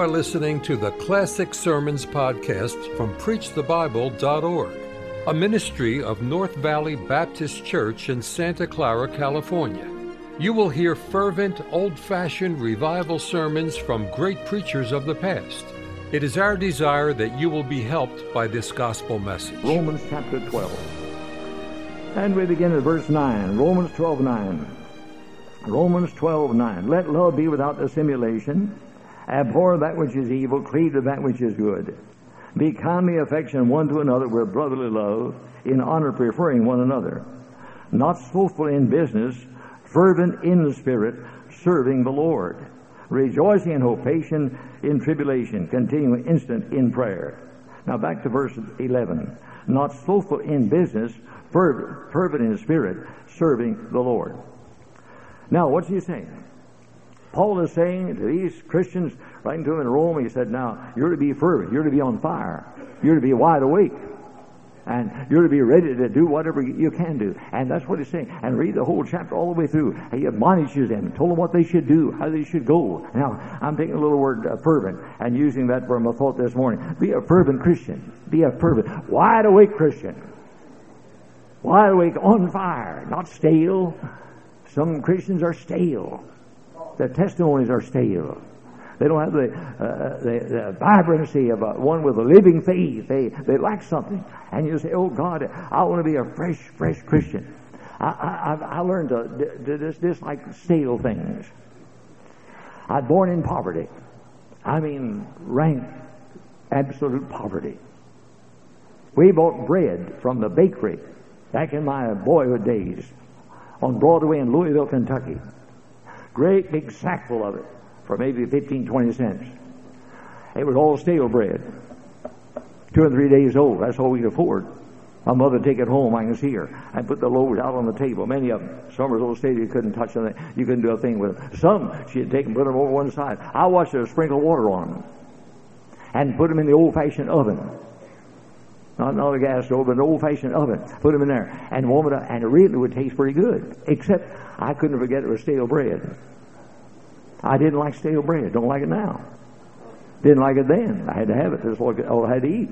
are listening to the Classic Sermons podcast from PreachTheBible.org, a ministry of North Valley Baptist Church in Santa Clara, California. You will hear fervent, old fashioned revival sermons from great preachers of the past. It is our desire that you will be helped by this gospel message. Romans chapter 12. And we begin at verse 9. Romans 12 9. Romans 12 9. Let love be without dissimulation. Abhor that which is evil, cleave to that which is good. Be kindly affectionate one to another with brotherly love, in honor preferring one another. Not slothful in business, fervent in the spirit, serving the Lord. Rejoicing in hope, patient in tribulation, continuing instant in prayer. Now back to verse 11. Not slothful in business, fervent, fervent in spirit, serving the Lord. Now, what's he saying? Paul is saying to these Christians, writing to them in Rome, he said, Now, you're to be fervent, you're to be on fire, you're to be wide awake, and you're to be ready to do whatever you can do. And that's what he's saying. And read the whole chapter all the way through. He admonishes them, told them what they should do, how they should go. Now, I'm taking a little word uh, fervent and using that for my thought this morning. Be a fervent Christian. Be a fervent, wide awake Christian. Wide awake, on fire, not stale. Some Christians are stale. Their testimonies are stale. They don't have the, uh, the, the, vibrancy of a, one with a living faith. They, they lack something. And you say, oh God, I want to be a fresh, fresh Christian. I, I, I learned to, to dis, dislike stale things. I was born in poverty. I mean, rank, absolute poverty. We bought bread from the bakery back in my boyhood days on Broadway in Louisville, Kentucky. Great big sackful of it for maybe 15, 20 cents. It was all stale bread. Two or three days old. That's all we could afford. My mother would take it home. I can see her. I put the loaves out on the table. Many of them. Some were so stale you couldn't touch them. You couldn't do a thing with them. Some she'd take and put them over one side. I watched her sprinkle water on them and put them in the old-fashioned oven. Not, not a gas stove, but an old-fashioned oven. Put them in there and warm it up, and it really would taste pretty good. Except I couldn't forget it was stale bread. I didn't like stale bread. Don't like it now. Didn't like it then. I had to have it. That's all I had to eat.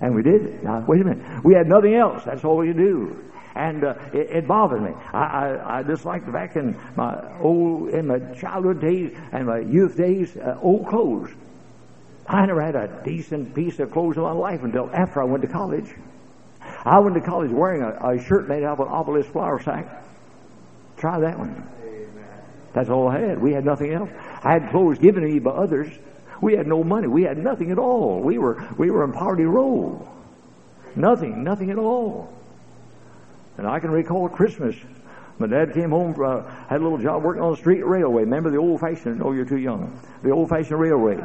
And we did it. Now, wait a minute. We had nothing else. That's all we could do. And uh, it, it, bothered me. I, I, I disliked back in my old, in my childhood days and my youth days, uh, old clothes. I never had a decent piece of clothes in my life until after I went to college. I went to college wearing a, a shirt made out of an obelisk flour sack. Try that one. That's all I had. We had nothing else. I had clothes given to me by others. We had no money. We had nothing at all. We were we were in poverty row. Nothing, nothing at all. And I can recall Christmas. My dad came home, uh, had a little job working on the street railway. Remember the old-fashioned? Oh, you're too young. The old-fashioned railway,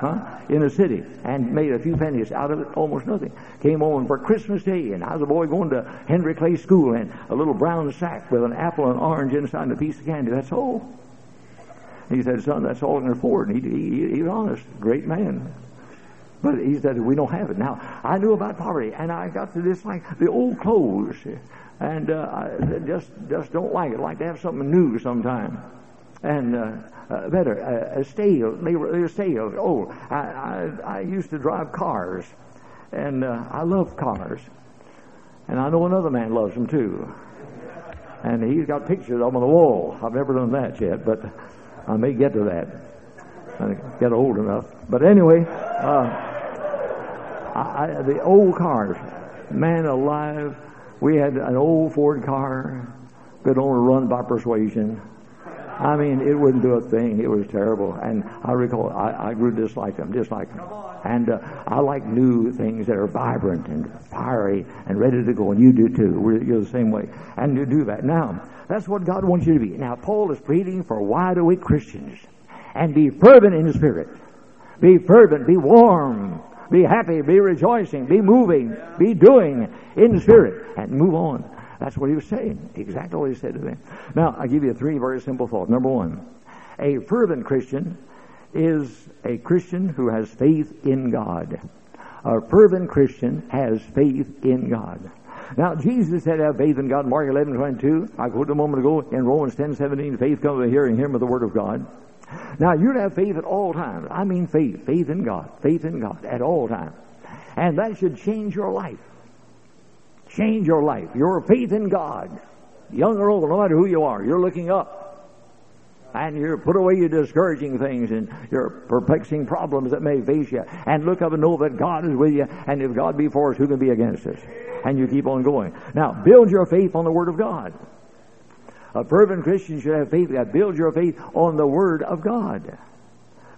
huh? In the city, and made a few pennies out of it, almost nothing. Came home for Christmas Day, and I was a boy going to Henry Clay School, and a little brown sack with an apple and orange inside and a piece of candy. That's all. He said, son, that's all I can afford. And he, he, he was honest, great man. But he said, we don't have it. Now, I knew about poverty, and I got to this like the old clothes, and uh, I just just don't like it. like to have something new sometime. And uh, uh, better, uh, stale. They were stale. Oh, I, I, I used to drive cars, and uh, I love cars. And I know another man loves them too. And he's got pictures of them on the wall. I've never done that yet, but I may get to that. I get old enough. But anyway, uh, I, I, the old cars, man alive, we had an old Ford car, could only run by persuasion. I mean, it wouldn't do a thing. It was terrible. And I recall, I, I grew dislike them, dislike them. And uh, I like new things that are vibrant and fiery and ready to go. And you do too. We're, you're the same way. And you do that. Now, that's what God wants you to be. Now, Paul is pleading for wide awake Christians. And be fervent in the Spirit. Be fervent. Be warm. Be happy. Be rejoicing. Be moving. Be doing in the Spirit. And move on. That's what he was saying. Exactly what he said to them. Now, I'll give you three very simple thoughts. Number one, a fervent Christian is a Christian who has faith in God. A fervent Christian has faith in God. Now, Jesus said, have faith in God. Mark 11, 22. I quoted a moment ago in Romans 10, 17. Faith comes by hearing, him of the Word of God. Now, to have faith at all times. I mean faith. Faith in God. Faith in God at all times. And that should change your life. Change your life. Your faith in God. Young or old, no matter who you are, you're looking up. And you put away your discouraging things and your perplexing problems that may face you. And look up and know that God is with you. And if God be for us, who can be against us? And you keep on going. Now, build your faith on the Word of God. A fervent Christian should have faith. Build your faith on the Word of God.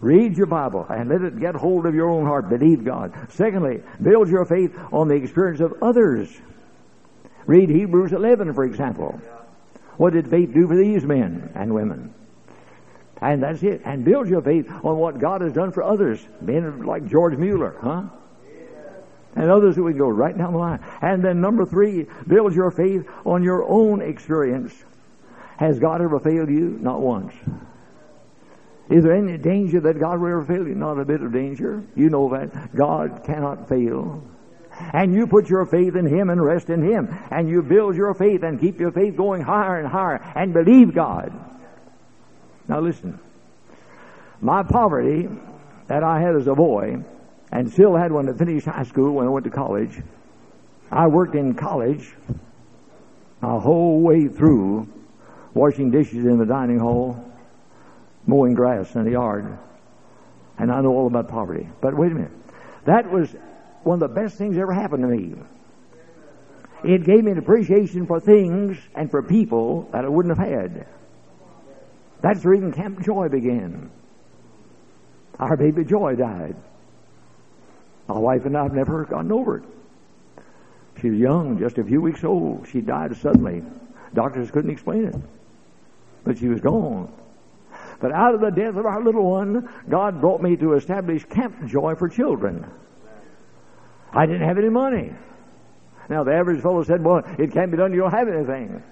Read your Bible and let it get hold of your own heart. Believe God. Secondly, build your faith on the experience of others. Read Hebrews 11, for example. What did faith do for these men and women? And that's it. And build your faith on what God has done for others. Men like George Mueller, huh? And others who would go right down the line. And then number three, build your faith on your own experience. Has God ever failed you? Not once. Is there any danger that God will ever fail you? Not a bit of danger. You know that. God cannot fail. And you put your faith in Him and rest in Him. And you build your faith and keep your faith going higher and higher and believe God. Now listen. My poverty that I had as a boy and still had when I finished high school when I went to college, I worked in college a whole way through washing dishes in the dining hall, mowing grass in the yard. And I know all about poverty. But wait a minute. That was one of the best things that ever happened to me. It gave me an appreciation for things and for people that I wouldn't have had. That's where even Camp Joy began. Our baby Joy died. My wife and I have never gotten over it. She was young, just a few weeks old. She died suddenly. Doctors couldn't explain it. But she was gone. But out of the death of our little one, God brought me to establish Camp Joy for children. I didn't have any money. Now, the average fellow said, Well, it can't be done, you don't have anything.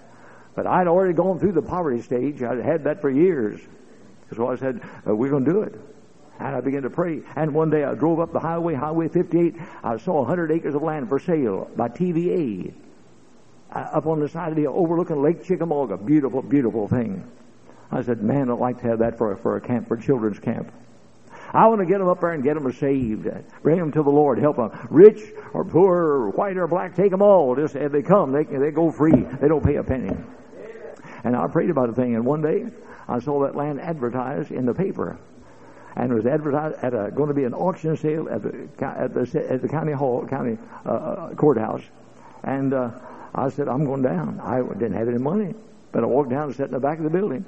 But I'd already gone through the poverty stage. I'd had that for years. So I said, uh, We're going to do it. And I began to pray. And one day I drove up the highway, Highway 58. I saw 100 acres of land for sale by TVA uh, up on the side of the overlooking Lake Chickamauga. Beautiful, beautiful thing. I said, Man, I'd like to have that for, for a camp, for a children's camp. I want to get them up there and get them saved. Bring them to the Lord. Help them. Rich or poor or white or black, take them all. Just if they come, they, they go free. They don't pay a penny. And I prayed about the thing. And one day, I saw that land advertised in the paper. And it was advertised at a, going to be an auction sale at the, at the, at the county hall, county uh, uh, courthouse. And uh, I said, I'm going down. I didn't have any money. But I walked down and sat in the back of the building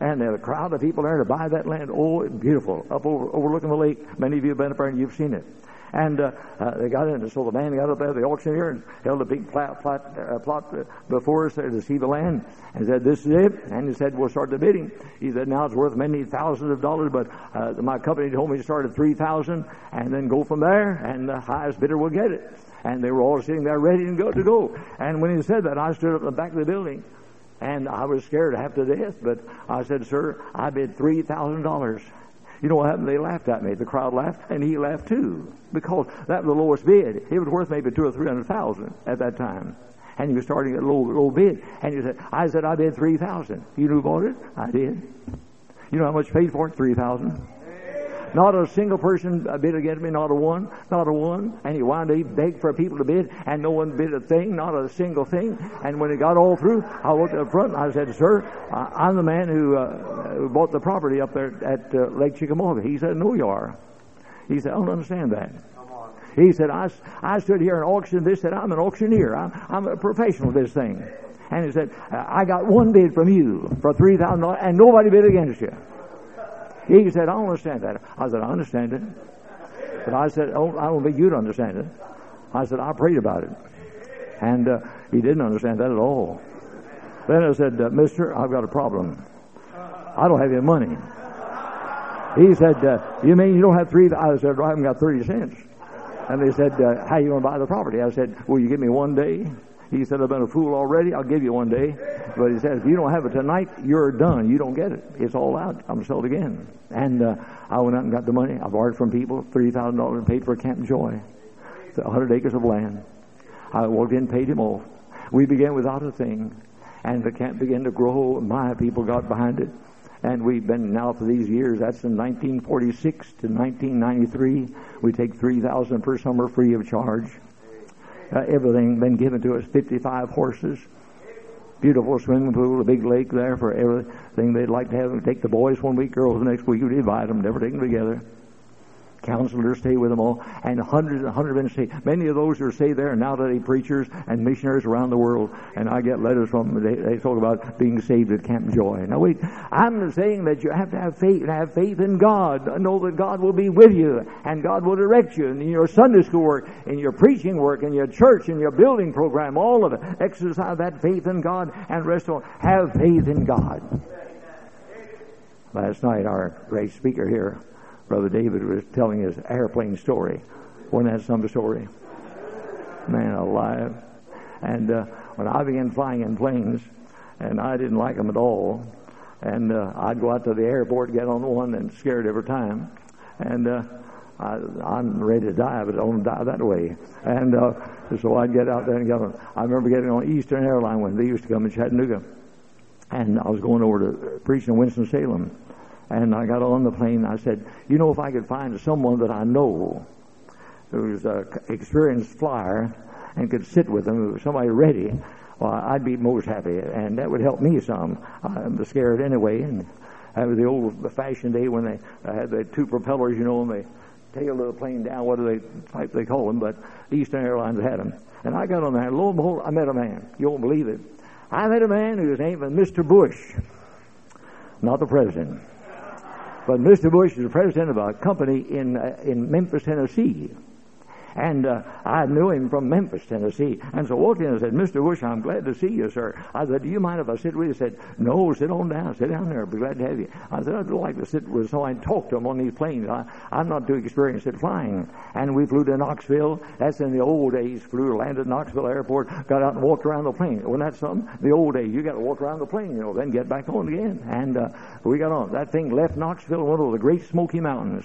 and there a crowd of people there to buy that land. Oh, beautiful, up over overlooking the lake. Many of you have been up there and you've seen it. And uh, uh, they got in, so the man got up there, the auctioneer, and held a big plot, plot, uh, plot before us to see the land, and said, "This is it." And he said, "We'll start the bidding." He said, "Now it's worth many thousands of dollars, but uh, my company told me to start at three thousand, and then go from there, and the highest bidder will get it." And they were all sitting there ready and go to go. And when he said that, I stood up in the back of the building, and I was scared half to death, but I said, Sir, I bid $3,000. You know what happened? They laughed at me. The crowd laughed, and he laughed too, because that was the lowest bid. It was worth maybe two or three hundred thousand at that time. And he was starting at a low, low bid. And he said, I said, I bid 3000 You knew who bought it? I did. You know how much paid for it? 3000 not a single person bid against me, not a one, not a one. And he wanted to beg for people to bid, and no one bid a thing, not a single thing. And when it got all through, I looked up front and I said, Sir, I'm the man who, uh, who bought the property up there at uh, Lake Chickamauga. He said, No, you are. He said, I don't understand that. He said, I, I stood here and auctioned this, said, I'm an auctioneer. I'm, I'm a professional of this thing. And he said, I got one bid from you for $3,000 and nobody bid against you. He said, I don't understand that. I said, I understand it. But I said, oh, I don't think you'd understand it. I said, I prayed about it. And uh, he didn't understand that at all. Then I said, uh, Mister, I've got a problem. I don't have any money. He said, uh, You mean you don't have three? I said, I haven't got 30 cents. And they said, uh, How you going to buy the property? I said, Will you give me one day? He said, I've been a fool already. I'll give you one day. But he said, if you don't have it tonight, you're done. You don't get it. It's all out. I'm sold again. And uh, I went out and got the money. I borrowed from people $3,000 and paid for Camp Joy, 100 acres of land. I walked in, paid him off. We began without a thing. And the camp began to grow. My people got behind it. And we've been now for these years, that's in 1946 to 1993. We take 3000 per summer free of charge. Uh, everything been given to us, 55 horses. Beautiful swimming pool, a big lake there for everything they'd like to have. Take the boys one week, girls the next week. We divide them, never take them together counselors stay with them all, and hundreds and hundreds of them stay. Many of those who stay there are now today preachers and missionaries around the world, and I get letters from them. They, they talk about being saved at Camp Joy. Now wait, I'm saying that you have to have faith and have faith in God. Know that God will be with you, and God will direct you in your Sunday school work, in your preaching work, in your church, in your building program, all of it. Exercise that faith in God and rest on. Have faith in God. Last night, our great speaker here Brother David was telling his airplane story. Wasn't that some story? Man alive. And uh, when I began flying in planes, and I didn't like them at all, and uh, I'd go out to the airport, get on one, and scared every time. And uh, I, I'm ready to die, but I don't die that way. And uh, so I'd get out there and get on. I remember getting on Eastern Airline when they used to come in Chattanooga, and I was going over to preach in Winston Salem. And I got on the plane. I said, you know, if I could find someone that I know who's an experienced flyer and could sit with them, somebody ready, well, I'd be most happy, and that would help me some. I'm scared anyway, and that was the old-fashioned day when they had the two propellers, you know, and they tail of the plane down. What do they type they call them? But Eastern Airlines had them, and I got on there. And lo and behold, I met a man. You won't believe it. I met a man whose name was Mr. Bush, not the president. But Mr. Bush is the president of a company in, uh, in Memphis, Tennessee. And uh, I knew him from Memphis, Tennessee. And so walked in and said, Mr. Bush, I'm glad to see you, sir. I said, do you mind if I sit with you? He said, no, sit on down. Sit down there. I'd be glad to have you. I said, I'd like to sit with so I can talk to him on these planes. I, I'm not too experienced at flying. And we flew to Knoxville. That's in the old days. Flew, landed Knoxville Airport, got out and walked around the plane. Wasn't that something? The old days, you got to walk around the plane, you know, then get back on again. And uh, we got on. That thing left Knoxville went over the Great Smoky Mountains.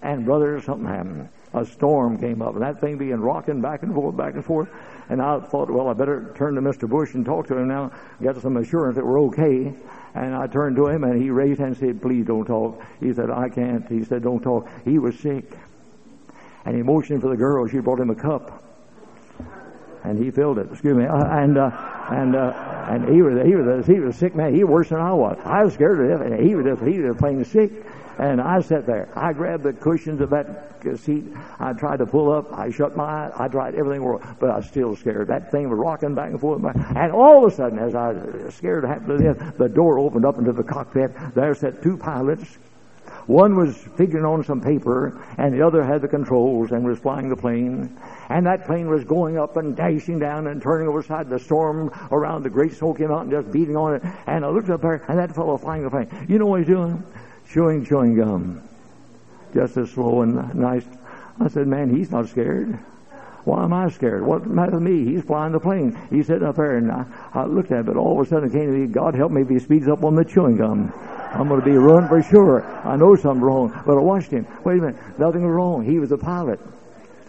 And brother, something happened a storm came up, and that thing began rocking back and forth, back and forth. And I thought, well, I better turn to Mr. Bush and talk to him now, get some assurance that we're okay. And I turned to him, and he raised his hand and said, please don't talk. He said, I can't. He said, don't talk. He was sick. And he motioned for the girl. She brought him a cup. And he filled it. Excuse me. Uh, and, uh, and, uh, and he was, he was, he was a sick man. He was worse than I was. I was scared of him. He was just, he was plain sick. And I sat there. I grabbed the cushions of that seat. I tried to pull up. I shut my eyes. I tried everything, but I was still scared. That thing was rocking back and forth. And all of a sudden, as I was scared to death, the door opened up into the cockpit. There sat two pilots. One was figuring on some paper, and the other had the controls and was flying the plane. And that plane was going up and dashing down and turning over side the storm around the Great Smoky Mountain, just beating on it. And I looked up there, and that fellow flying the plane. You know what he's doing? chewing chewing gum, just as slow and nice. I said, man, he's not scared. Why am I scared? What matter with me? He's flying the plane. He's sitting up there, and I, I looked at it, but all of a sudden it came to me, God help me if he speeds up on the chewing gum. I'm going to be ruined for sure. I know something's wrong, but I watched him. Wait a minute, nothing was wrong. He was a pilot.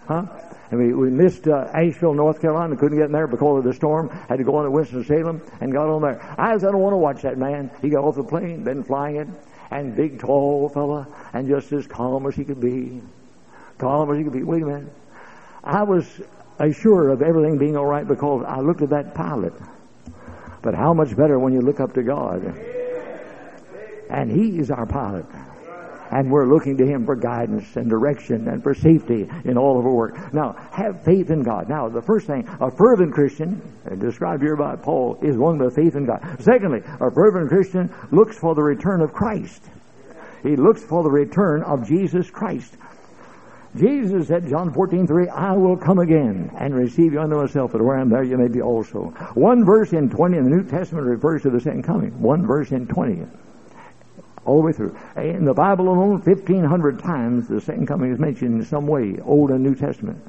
Huh? And we, we missed uh, Asheville, North Carolina. Couldn't get in there because of the storm. Had to go on to Winston-Salem and got on there. I said, I don't want to watch that man. He got off the plane, been flying it and big, tall fella, and just as calm as he could be. Calm as he could be. Wait a minute. I was assured of everything being all right because I looked at that pilot. But how much better when you look up to God? And He is our pilot and we're looking to Him for guidance and direction and for safety in all of our work. Now, have faith in God. Now, the first thing, a fervent Christian, described here by Paul, is one with faith in God. Secondly, a fervent Christian looks for the return of Christ. He looks for the return of Jesus Christ. Jesus said, John 14, 3, I will come again and receive you unto myself, but where I am there you may be also. One verse in 20 in the New Testament refers to the second coming. One verse in 20 all the way through. In the Bible alone, 1,500 times the second coming is mentioned in some way, Old and New Testament.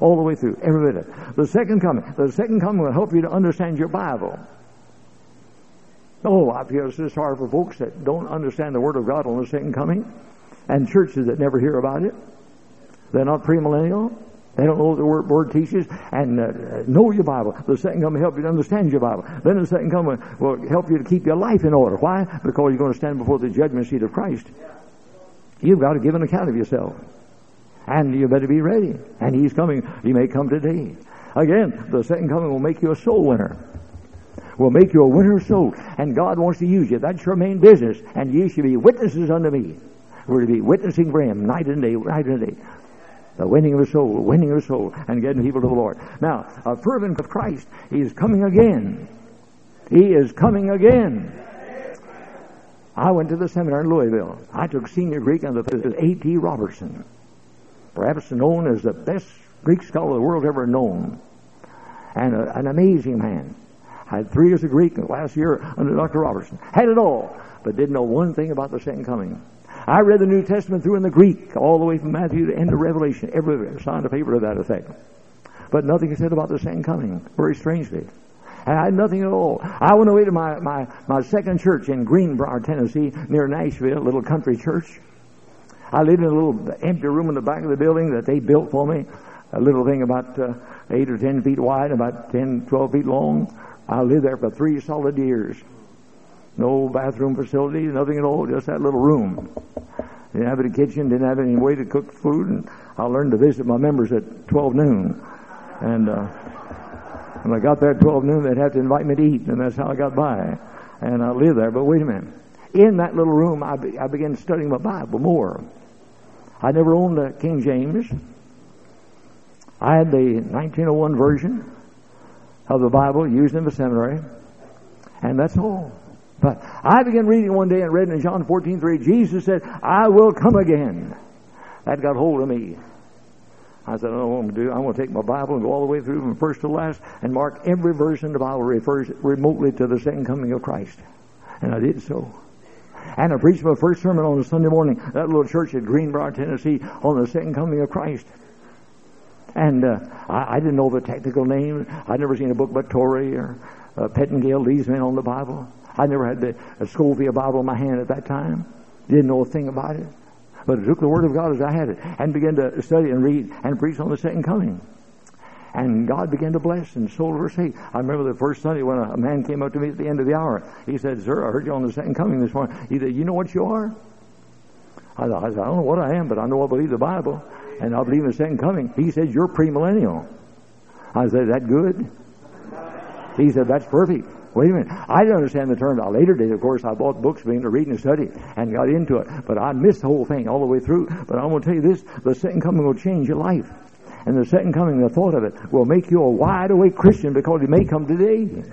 All the way through, every bit of it. The second coming. The second coming will help you to understand your Bible. Oh, I feel so sorry for folks that don't understand the Word of God on the second coming, and churches that never hear about it. They're not premillennial. They don't know what the word, word teaches and uh, know your Bible. The second coming will help you to understand your Bible. Then the second coming will help you to keep your life in order. Why? Because you're going to stand before the judgment seat of Christ. You've got to give an account of yourself. And you better be ready. And He's coming. He may come today. Again, the second coming will make you a soul winner. Will make you a winner of souls. And God wants to use you. That's your main business. And ye shall be witnesses unto me. We're to be witnessing for Him night and day, night and day. The winning of a soul, winning of a soul, and getting people to the Lord. Now, a fervent of Christ, He is coming again. He is coming again. I went to the seminar in Louisville. I took senior Greek under A.T. Robertson, perhaps known as the best Greek scholar the world ever known, and a, an amazing man. I had three years of Greek last year under Dr. Robertson. Had it all, but didn't know one thing about the second coming. I read the New Testament through in the Greek, all the way from Matthew to end of Revelation. Every signed a paper to that effect. But nothing is said about the second coming, very strangely. And I had nothing at all. I went away to my, my, my second church in Greenbrier, Tennessee, near Nashville, a little country church. I lived in a little empty room in the back of the building that they built for me, a little thing about uh, 8 or 10 feet wide, about 10, 12 feet long. I lived there for three solid years. No bathroom facility, nothing at all, just that little room. Didn't have any kitchen, didn't have any way to cook food, and I learned to visit my members at 12 noon. And uh, when I got there at 12 noon, they'd have to invite me to eat, and that's how I got by. And I lived there. But wait a minute. In that little room, I, be, I began studying my Bible more. I never owned a King James. I had the 1901 version of the Bible used in the seminary, and that's all. But I began reading one day and read in John 14, 3, Jesus said, I will come again. That got hold of me. I said, I don't know what I'm going to do. I'm going to take my Bible and go all the way through from first to last and mark every verse in the Bible refers remotely to the second coming of Christ. And I did so. And I preached my first sermon on a Sunday morning, that little church at Greenbrier, Tennessee, on the second coming of Christ. And uh, I, I, didn't know the technical name. I'd never seen a book by Torrey or uh, Pettingill, these men on the Bible. I never had the Scofield Bible in my hand at that time. Didn't know a thing about it. But I took the Word of God as I had it and began to study and read and preach on the second coming. And God began to bless and soul were saved. I remember the first Sunday when a man came up to me at the end of the hour. He said, Sir, I heard you on the second coming this morning. He said, You know what you are? I, said, I don't know what I am, but I know I believe the Bible. And I believe in the second coming. He said, You're premillennial. I said, That good? He said, That's perfect. Wait a minute. I didn't understand the term. A later date, of course, I bought books began to read and study and got into it. But I missed the whole thing all the way through. But I'm going to tell you this, the second coming will change your life. And the second coming, the thought of it, will make you a wide awake Christian because he may come today.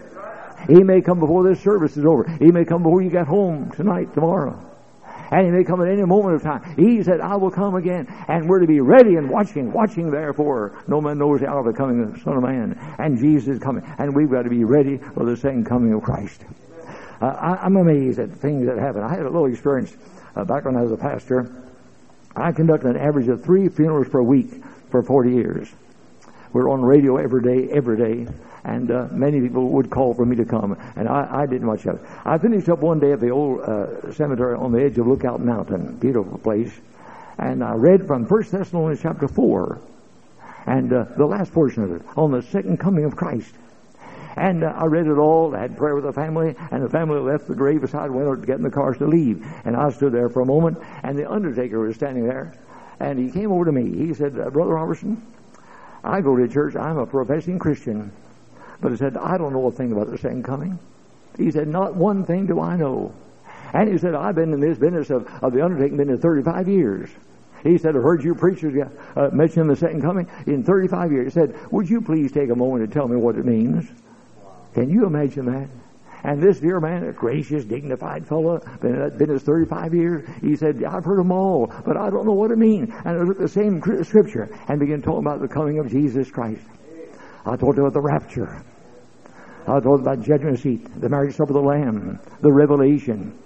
He may come before this service is over. He may come before you get home tonight, tomorrow and he may come at any moment of time. He said, I will come again. And we're to be ready and watching, watching therefore. No man knows the hour of the coming of the Son of Man. And Jesus is coming. And we've got to be ready for the second coming of Christ. Uh, I, am amazed at things that happen. I had a little experience uh, back when I was a pastor. I conducted an average of three funerals per week for 40 years. We're on radio every day, every day and uh, many people would call for me to come, and I, I did much of it. I finished up one day at the old uh, cemetery on the edge of Lookout Mountain, beautiful place, and I read from First Thessalonians chapter 4, and uh, the last portion of it, on the second coming of Christ. And uh, I read it all, I had prayer with the family, and the family left the grave beside went to get in the cars to leave. And I stood there for a moment, and the undertaker was standing there, and he came over to me. He said, uh, Brother Roberson, I go to church, I'm a professing Christian. But he said, I don't know a thing about the second coming. He said, not one thing do I know. And he said, I've been in this business of, of the undertaking business 35 years. He said, I've heard you preachers uh, mention the second coming in 35 years. He said, would you please take a moment to tell me what it means? Can you imagine that? And this dear man, a gracious, dignified fellow, been in business 35 years, he said, I've heard them all, but I don't know what it means. And I looked at the same scripture and began talking about the coming of Jesus Christ. I told you about the rapture. I told you about judgment seat, the marriage supper of the Lamb, the revelation,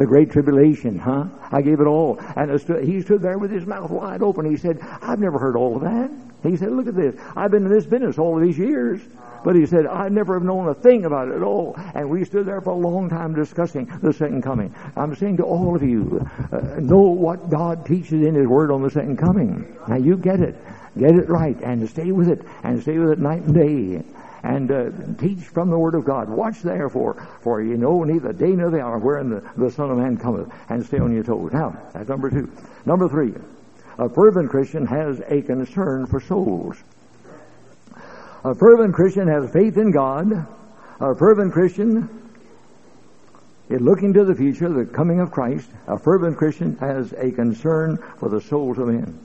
The great tribulation, huh? I gave it all. And he stood there with his mouth wide open. He said, I've never heard all of that. He said, look at this. I've been in this business all these years. But he said, I never have known a thing about it at all. And we stood there for a long time discussing the second coming. I'm saying to all of you, uh, know what God teaches in His Word on the second coming. Now you get it. Get it right and stay with it and stay with it night and day and uh, teach from the Word of God. Watch therefore, for you know neither day nor the hour wherein the, the Son of Man cometh, and stay on your toes. Now, that's number two. Number three, a fervent Christian has a concern for souls. A fervent Christian has faith in God. A fervent Christian is looking to the future, the coming of Christ. A fervent Christian has a concern for the souls of men.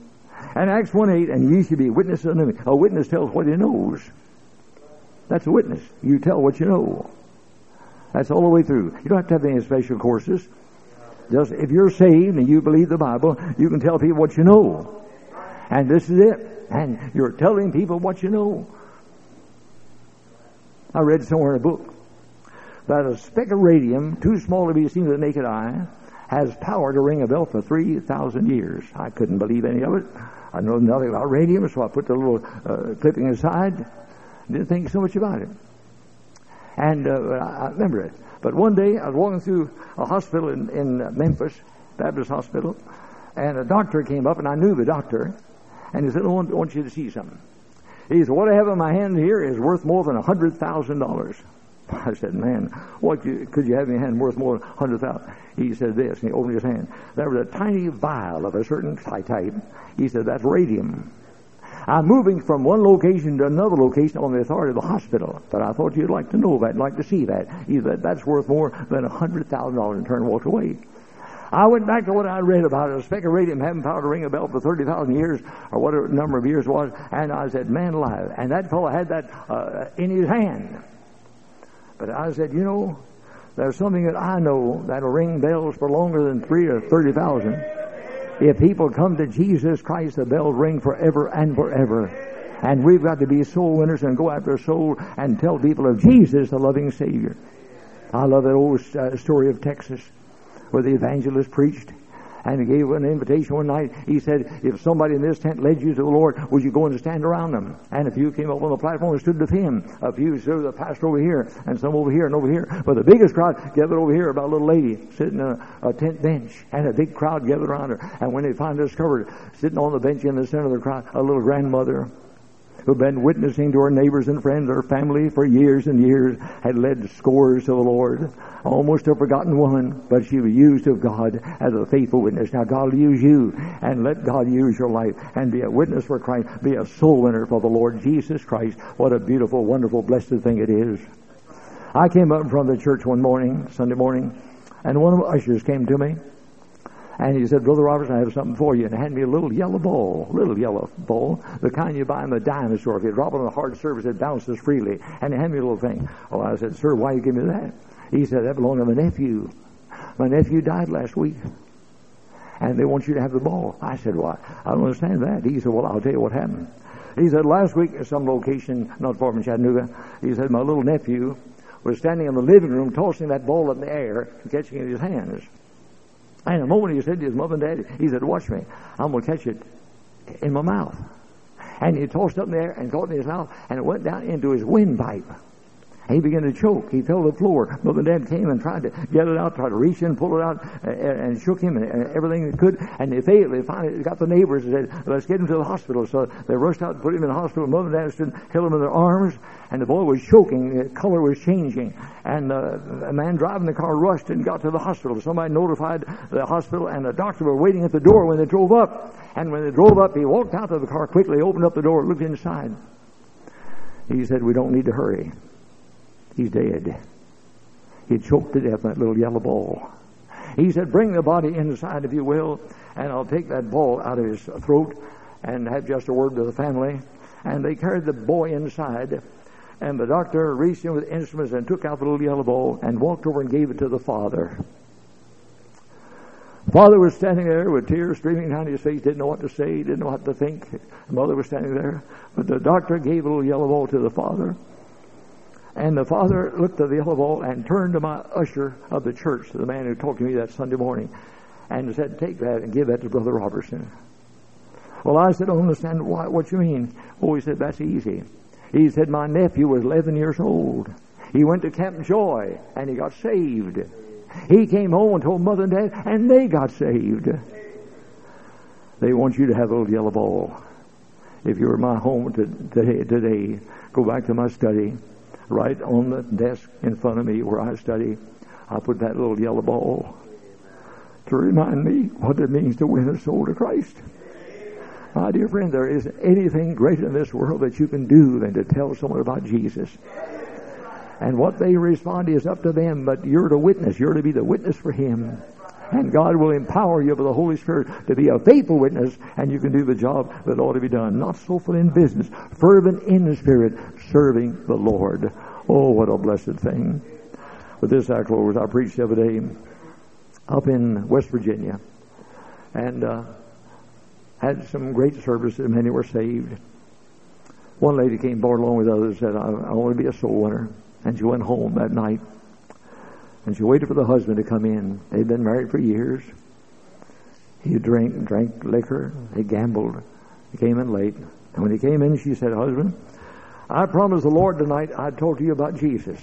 And Acts 1 8, and ye shall be witnesses unto me. A witness tells what he knows. That's a witness. You tell what you know. That's all the way through. You don't have to have any special courses. Just if you're saved and you believe the Bible, you can tell people what you know. And this is it. And you're telling people what you know. I read somewhere in a book that a speck of radium, too small to be seen with the naked eye, has power to ring a bell for 3,000 years. I couldn't believe any of it. I know nothing about radium, so I put the little uh, clipping aside. Didn't think so much about it. And uh, I remember it. But one day I was walking through a hospital in, in Memphis, Baptist Hospital, and a doctor came up, and I knew the doctor, and he said, I want, I want you to see something. He said, What I have in my hand here is worth more than a $100,000. I said, Man, what you, could you have in your hand worth more than a 100000 He said this, and he opened his hand. There was a tiny vial of a certain type. He said, That's radium. I'm moving from one location to another location on the authority of the hospital. But I thought you'd like to know that, like to see that. He said, that's worth more than a $100,000 and turned walked away. I went back to what I read about it, a speck of radium having power to ring a bell for 30,000 years, or whatever number of years was, and I said, man alive. And that fellow had that uh, in his hand. But I said, you know, there's something that I know that'll ring bells for longer than three or 30,000. If people come to Jesus Christ, the bells ring forever and forever. And we've got to be soul winners and go after soul and tell people of Jesus, the loving Savior. I love that old uh, story of Texas where the evangelist preached and he gave an invitation one night. He said, if somebody in this tent led you to the Lord, would you go and stand around them? And a few came up on the platform and stood with him. A few stood with the pastor over here, and some over here and over here. But the biggest crowd gathered over here about a little lady sitting on a, a tent bench, and a big crowd gathered around her. And when they finally discovered sitting on the bench in the center of the crowd, a little grandmother who'd been witnessing to our neighbors and friends, our family for years and years, had led scores to the Lord. Almost a forgotten woman, but she was used of God as a faithful witness. Now God will use you and let God use your life and be a witness for Christ, be a soul winner for the Lord Jesus Christ. What a beautiful, wonderful, blessed thing it is. I came up from the church one morning, Sunday morning, and one of the ushers came to me and he said, Brother Roberts, I have something for you. And he handed me a little yellow ball, little yellow ball, the kind you buy in the dime store. If you drop it on a hard surface, it bounces freely. And he handed me a little thing. Oh, I said, Sir, why you give me that? He said, That belonged to my nephew. My nephew died last week. And they want you to have the ball. I said, Why? I don't understand that. He said, Well, I'll tell you what happened. He said, Last week at some location not far from Chattanooga, he said, My little nephew was standing in the living room tossing that ball in the air and catching it in his hands. And the moment he said to his mother and daddy, he said, Watch me. I'm going to catch it in my mouth. And he tossed up in there and caught it in his mouth, and it went down into his windpipe. He began to choke. He fell to the floor. Mother and Dad came and tried to get it out, tried to reach in, pull it out, and, and shook him and everything they could. And they failed. They finally got the neighbors and said, let's get him to the hospital. So they rushed out and put him in the hospital. Mother and Dad stood, held him in their arms, and the boy was choking. The color was changing. And uh, a man driving the car rushed and got to the hospital. Somebody notified the hospital, and the doctor were waiting at the door when they drove up. And when they drove up, he walked out to the car quickly, opened up the door, looked inside. He said, we don't need to hurry. He's dead. He choked to death that little yellow ball. He said, Bring the body inside, if you will, and I'll take that ball out of his throat and have just a word to the family. And they carried the boy inside, and the doctor reached in with instruments and took out the little yellow ball and walked over and gave it to the father. Father was standing there with tears streaming down his face, didn't know what to say, didn't know what to think. The mother was standing there. But the doctor gave a little yellow ball to the father. And the father looked at the yellow ball and turned to my usher of the church, the man who talked to me that Sunday morning, and said, Take that and give that to Brother Roberson. Well, I said, I don't understand what, what you mean. Oh, he said, That's easy. He said, My nephew was 11 years old. He went to Camp Joy and he got saved. He came home and told mother and dad, and they got saved. They want you to have a little yellow ball. If you were in my home today, today, go back to my study. Right on the desk in front of me where I study, I put that little yellow ball to remind me what it means to win a soul to Christ. My dear friend, there isn't anything greater in this world that you can do than to tell someone about Jesus. And what they respond is up to them, but you're to witness. You're to be the witness for Him. And God will empower you by the Holy Spirit to be a faithful witness, and you can do the job that ought to be done. Not slothful in business, fervent in the Spirit, serving the Lord. Oh, what a blessed thing. With this I close. I preached the other day up in West Virginia, and uh, had some great services. Many were saved. One lady came forward along with others and said, I, I want to be a soul winner. And she went home that night. And she waited for the husband to come in. They'd been married for years. He drank, drank liquor. He gambled. He came in late. And when he came in, she said, Husband, I promised the Lord tonight I'd talk to you about Jesus.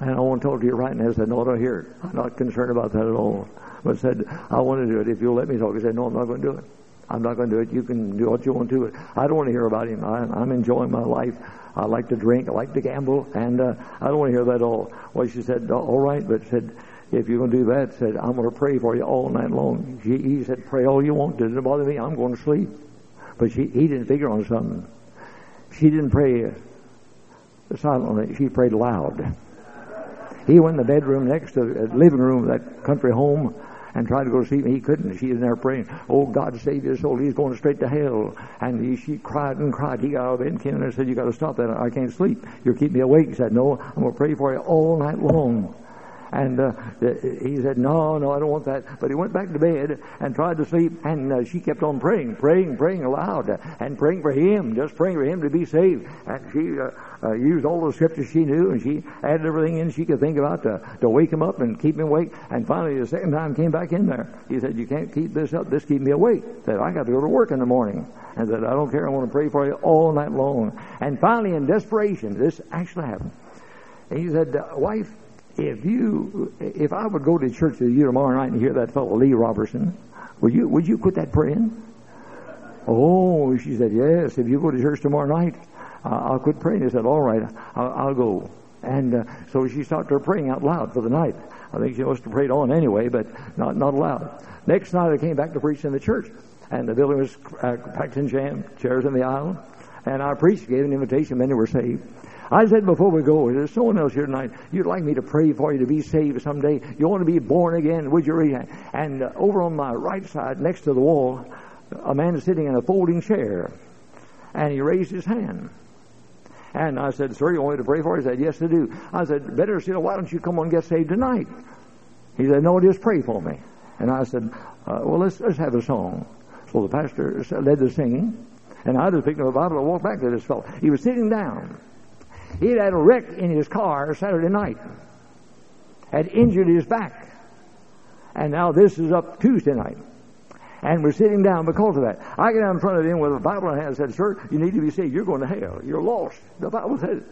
And I want to talk to you right now. I said, No, I don't hear it. I'm not concerned about that at all. But said, I want to do it if you'll let me talk. He said, No, I'm not going to do it. I'm not going to do it. You can do what you want to. I don't want to hear about him. I, I'm enjoying my life. I like to drink. I like to gamble, and uh, I don't want to hear that at all. Well, she said, all right, but said, if you're going to do that, said, I'm going to pray for you all night long. She, he said, pray all you want. Doesn't bother me. I'm going to sleep. But she, he didn't figure on something. She didn't pray silently. She prayed loud. He went in the bedroom next to the living room of that country home and tried to go to sleep, and he couldn't. She was there praying, "Oh God, save his soul! He's going straight to hell." And he, she cried and cried. He got out of bed and came in and said, "You got to stop that! I can't sleep. You'll keep me awake." He said, "No, I'm going to pray for you all night long." And uh, he said, No, no, I don't want that. But he went back to bed and tried to sleep, and uh, she kept on praying, praying, praying aloud, uh, and praying for him, just praying for him to be saved. And she uh, uh, used all the scriptures she knew, and she added everything in she could think about to, to wake him up and keep him awake. And finally, the second time came back in there. He said, You can't keep this up. This keep me awake. Said, I got to go to work in the morning. And said, I don't care. I want to pray for you all night long. And finally, in desperation, this actually happened. he said, Wife, if you, if I would go to church with you tomorrow night and hear that fellow Lee Roberson, would you, would you quit that praying? Oh, she said, yes. If you go to church tomorrow night, uh, I'll quit praying. He said, all right, I'll, I'll go. And uh, so she started her praying out loud for the night. I think she must have prayed on anyway, but not not aloud. Next night I came back to preach in the church, and the building was uh, packed in jam, chairs in the aisle, and I preached, gave an invitation, many were saved. I said before we go, there's someone else here tonight. You'd like me to pray for you to be saved someday. You want to be born again. Would you hand? And uh, over on my right side, next to the wall, a man is sitting in a folding chair. And he raised his hand. And I said, Sir, you want me to pray for you? He said, Yes, I do. I said, Better, know, why don't you come on and get saved tonight? He said, No, just pray for me. And I said, uh, Well, let's, let's have a song. So the pastor led the singing. And I just picked up a Bible and walked back to this fellow. He was sitting down. He had had a wreck in his car Saturday night. Had injured his back. And now this is up Tuesday night. And we're sitting down because of that. I get down in front of him with a Bible in hand and said, Sir, you need to be saved. You're going to hell. You're lost. The Bible says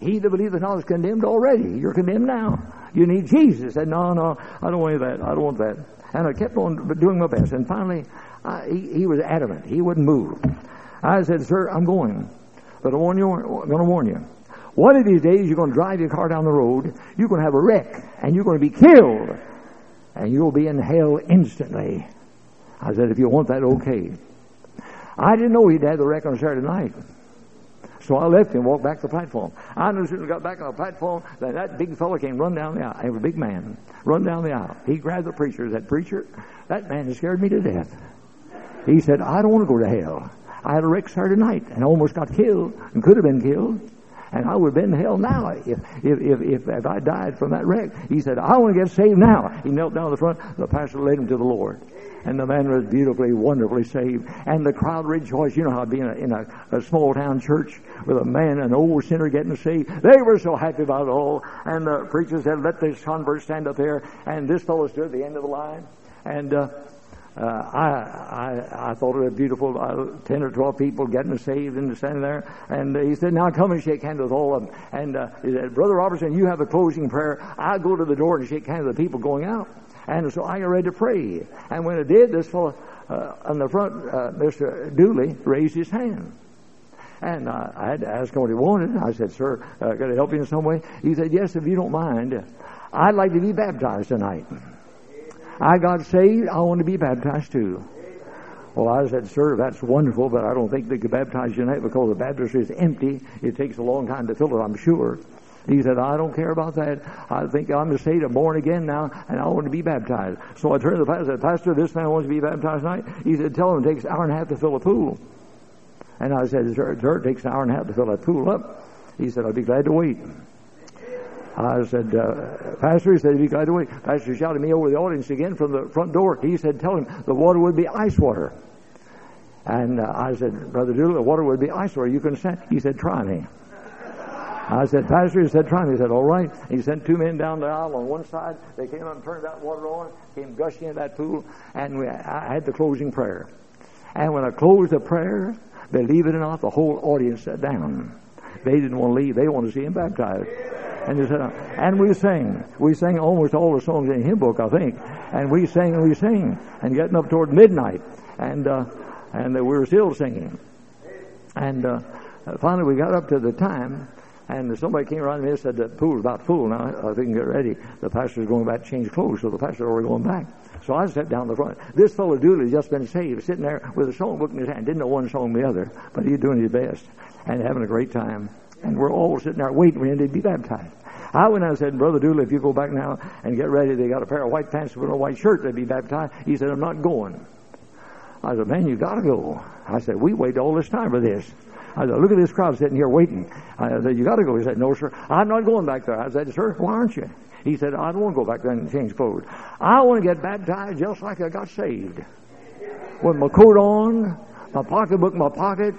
he that believeth not is condemned already. You're condemned now. You need Jesus. Said, No, no, I don't want that. I don't want that. And I kept on doing my best. And finally, I, he, he was adamant. He wouldn't move. I said, Sir, I'm going. But I'm going to warn you. One of these days, you're going to drive your car down the road, you're going to have a wreck, and you're going to be killed, and you'll be in hell instantly. I said, if you want that, okay. I didn't know he'd had the wreck on Saturday night. So I left him, walked back to the platform. I knew as soon as I got back on the platform that that big fellow came run down the aisle. He was a big man. Run down the aisle. He grabbed the preacher. That preacher, that man scared me to death. He said, I don't want to go to hell. I had a wreck Saturday night and almost got killed and could have been killed. And I would have been in hell now if, if, if, if, if I died from that wreck. He said, I want to get saved now. He knelt down in the front. The pastor led him to the Lord. And the man was beautifully, wonderfully saved. And the crowd rejoiced. You know how being in a, a small town church with a man, an old sinner getting saved. They were so happy about it all. And the preacher said, let this convert stand up there. And this fellow stood at the end of the line. And, uh, uh, I, I, I thought it was beautiful. Uh, Ten or twelve people getting saved and standing there. And he said, "Now come and shake hands with all of them." And uh, he said, "Brother Roberson, you have a closing prayer. I'll go to the door and shake hands with the people going out." And so I got ready to pray. And when it did, this fellow uh, on the front, uh, Mr. Dooley, raised his hand. And uh, I had to ask him what he wanted. I said, Sir, uh, can I help you in some way? He said, Yes, if you don't mind. I'd like to be baptized tonight. I got saved. I want to be baptized too. Well, I said, Sir, that's wonderful, but I don't think they could baptize you tonight because the baptistry is empty. It takes a long time to fill it, I'm sure. He said, I don't care about that. I think I'm saved. I'm born again now, and I want to be baptized. So I turned to the pastor and said, Pastor, this man wants to be baptized tonight. He said, Tell him it takes an hour and a half to fill a pool. And I said, Sir, sir it takes an hour and a half to fill that pool up. He said, I'd be glad to wait. I said, uh, Pastor, he said, be glad to wait. Pastor shouted me over the audience again from the front door. He said, tell him the water would be ice water. And uh, I said, Brother the water would be ice water. You can stand. He said, try me. I said, Pastor, he said, try me. He said, all right. He sent two men down the aisle on one side. They came up and turned that water on, came gushing in that pool, and we, I had the closing prayer. And when I closed the prayer, believe it or not, the whole audience sat down. They didn't want to leave. They wanted to see him baptized. And said, and we sang. We sang almost all the songs in the hymn book, I think. And we sang and we sang. And getting up toward midnight. And, uh, and we were still singing. And, uh, finally we got up to the time and somebody came around me and said, the pool's about full now. I think get ready. The pastor's going back to change clothes, so the pastor's already going back. So I sat down the front. This fellow Dooley just been saved, sitting there with a songbook in his hand. Didn't know one song from the other, but he's doing his best and having a great time. And we're all sitting there waiting for him to be baptized. I went out and said, Brother Dooley, if you go back now and get ready, they got a pair of white pants with a white shirt, they'd be baptized. He said, I'm not going. I said, man, you got to go. I said, we waited all this time for this. I said, look at this crowd sitting here waiting. I said, you got to go. He said, no, sir. I'm not going back there. I said, sir, why aren't you? He said, I don't want to go back there and change clothes. I want to get baptized just like I got saved. With my coat on, my pocketbook in my pocket,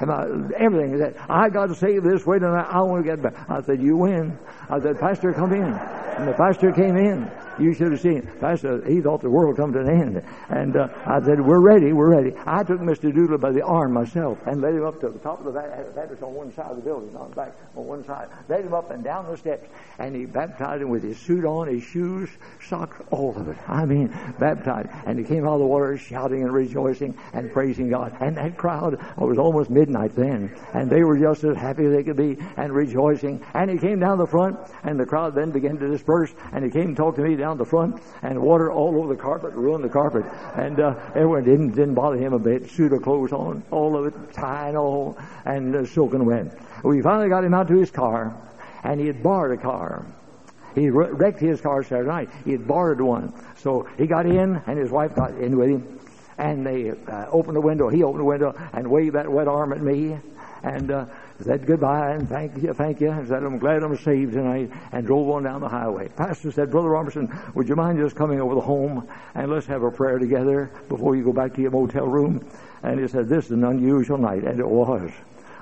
and my, everything. He said, I got to saved this way tonight. I want to get back. I said, you win. I said, Pastor, come in. And the pastor came in. You should have seen. Pastor, he thought the world come to an end. And uh, I said, we're ready, we're ready. I took Mr. Dooley by the arm myself and led him up to the top of the baptist on one side of the building, on the back, on one side. Led him up and down the steps. And he baptized him with his suit on, his shoes, socks, all of it. I mean, baptized. And he came out of the water shouting and rejoicing and praising God. And that crowd, it was almost midnight then. And they were just as happy as they could be and rejoicing. And he came down the front and the crowd then began to disperse. And he came and talked to me down the front and water all over the carpet, ruined the carpet. And uh, everyone didn't, didn't bother him a bit. Suit of clothes on, all of it, tie and all, and uh, soaking wet. We finally got him out to his car, and he had borrowed a car. He wrecked his car Saturday night. He had borrowed one. So he got in, and his wife got in with him. And they uh, opened the window. He opened the window and waved that wet arm at me. And uh, said goodbye and thank you, thank you. And said, I'm glad I'm saved tonight. And drove on down the highway. Pastor said, Brother Roberson, would you mind just coming over the home and let's have a prayer together before you go back to your motel room? And he said, this is an unusual night. And it was.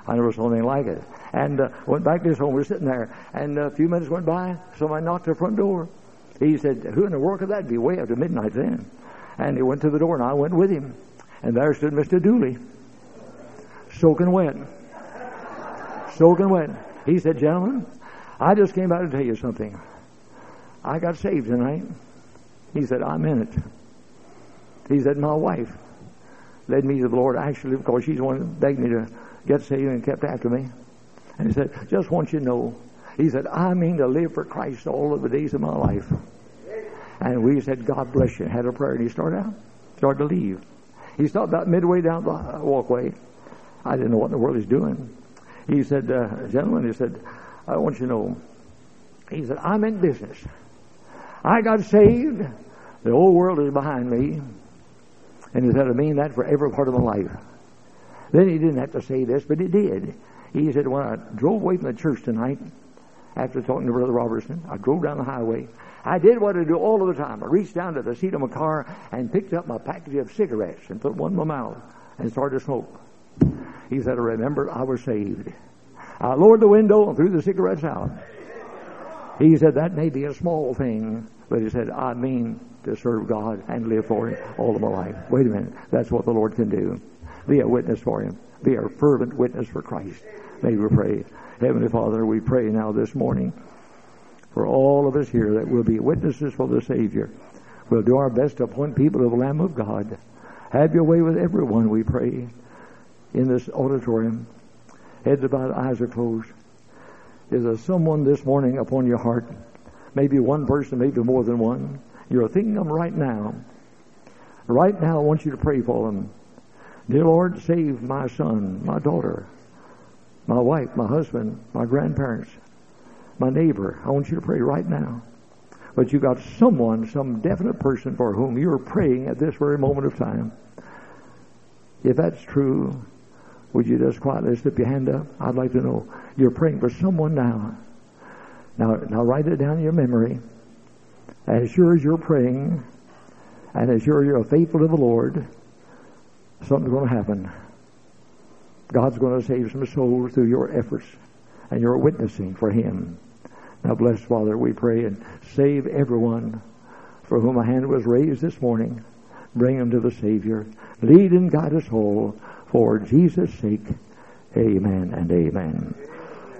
I never saw anything like it. And uh, went back to his home. We were sitting there. And a few minutes went by. Somebody knocked at the front door. He said, who in the world could that be? Way after midnight then. And he went to the door, and I went with him. And there stood Mr. Dooley, soaking wet soaking wet. He said, Gentlemen, I just came out to tell you something. I got saved tonight. He said, I'm in it. He said, My wife led me to the Lord actually because she's the one that begged me to get saved and kept after me. And he said, Just want you to know. He said, I mean to live for Christ all of the days of my life. And we said, God bless you. Had a prayer and he started out, started to leave. He stopped about midway down the walkway. I didn't know what in the world he's doing. He said, uh, gentlemen, he said, I want you to know, he said, I'm in business. I got saved. The old world is behind me. And he said, I mean that for every part of my life. Then he didn't have to say this, but he did. He said, when I drove away from the church tonight, after talking to Brother Roberson, I drove down the highway. I did what I do all of the time. I reached down to the seat of my car and picked up my package of cigarettes and put one in my mouth and started to smoke. He said, I remember I was saved. I lowered the window and threw the cigarettes out. He said, that may be a small thing, but he said, I mean to serve God and live for Him all of my life. Wait a minute. That's what the Lord can do. Be a witness for Him. Be a fervent witness for Christ. May we pray. Heavenly Father, we pray now this morning for all of us here that we'll be witnesses for the Savior. We'll do our best to point people to the Lamb of God. Have your way with everyone, we pray, in this auditorium. Heads bowed, eyes are closed. Is there someone this morning upon your heart? Maybe one person, maybe more than one. You're thinking of them right now. Right now, I want you to pray for them. Dear Lord, save my son, my daughter, my wife, my husband, my grandparents, my neighbor. I want you to pray right now. But you've got someone, some definite person for whom you're praying at this very moment of time. If that's true, would you just quietly slip your hand up? I'd like to know. You're praying for someone now. Now, now write it down in your memory. As sure as you're praying, and as sure as you're faithful to the Lord, something's going to happen. God's going to save some souls through your efforts and your witnessing for Him. Now, blessed Father, we pray and save everyone for whom a hand was raised this morning. Bring them to the Savior. Lead and guide us all for Jesus' sake. Amen and amen.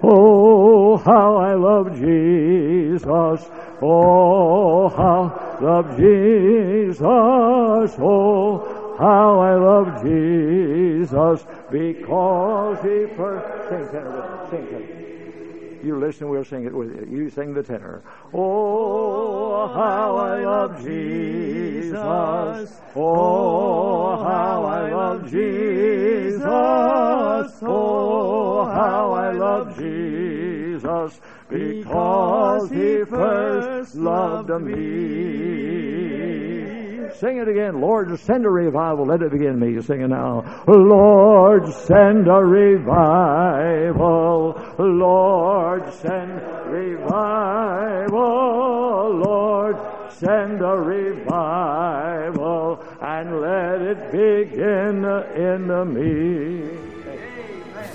Oh, how I love Jesus. Oh, how I love Jesus. Oh, how I love Jesus because he first. Sing tenor, sing tenor. You listen, we'll sing it with you. You sing the tenor. Oh, how I love Jesus. Oh, how I love Jesus. Oh, how I love Jesus because he first loved me. Sing it again. Lord, send a revival. Let it begin me. You Sing it now. Lord, send a revival. Lord, send revival. Lord, send a revival. And let it begin in me.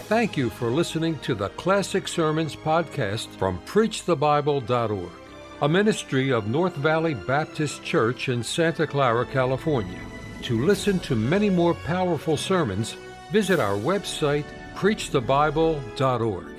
Thank you for listening to the Classic Sermons podcast from PreachTheBible.org a ministry of North Valley Baptist Church in Santa Clara, California. To listen to many more powerful sermons, visit our website, preachthebible.org.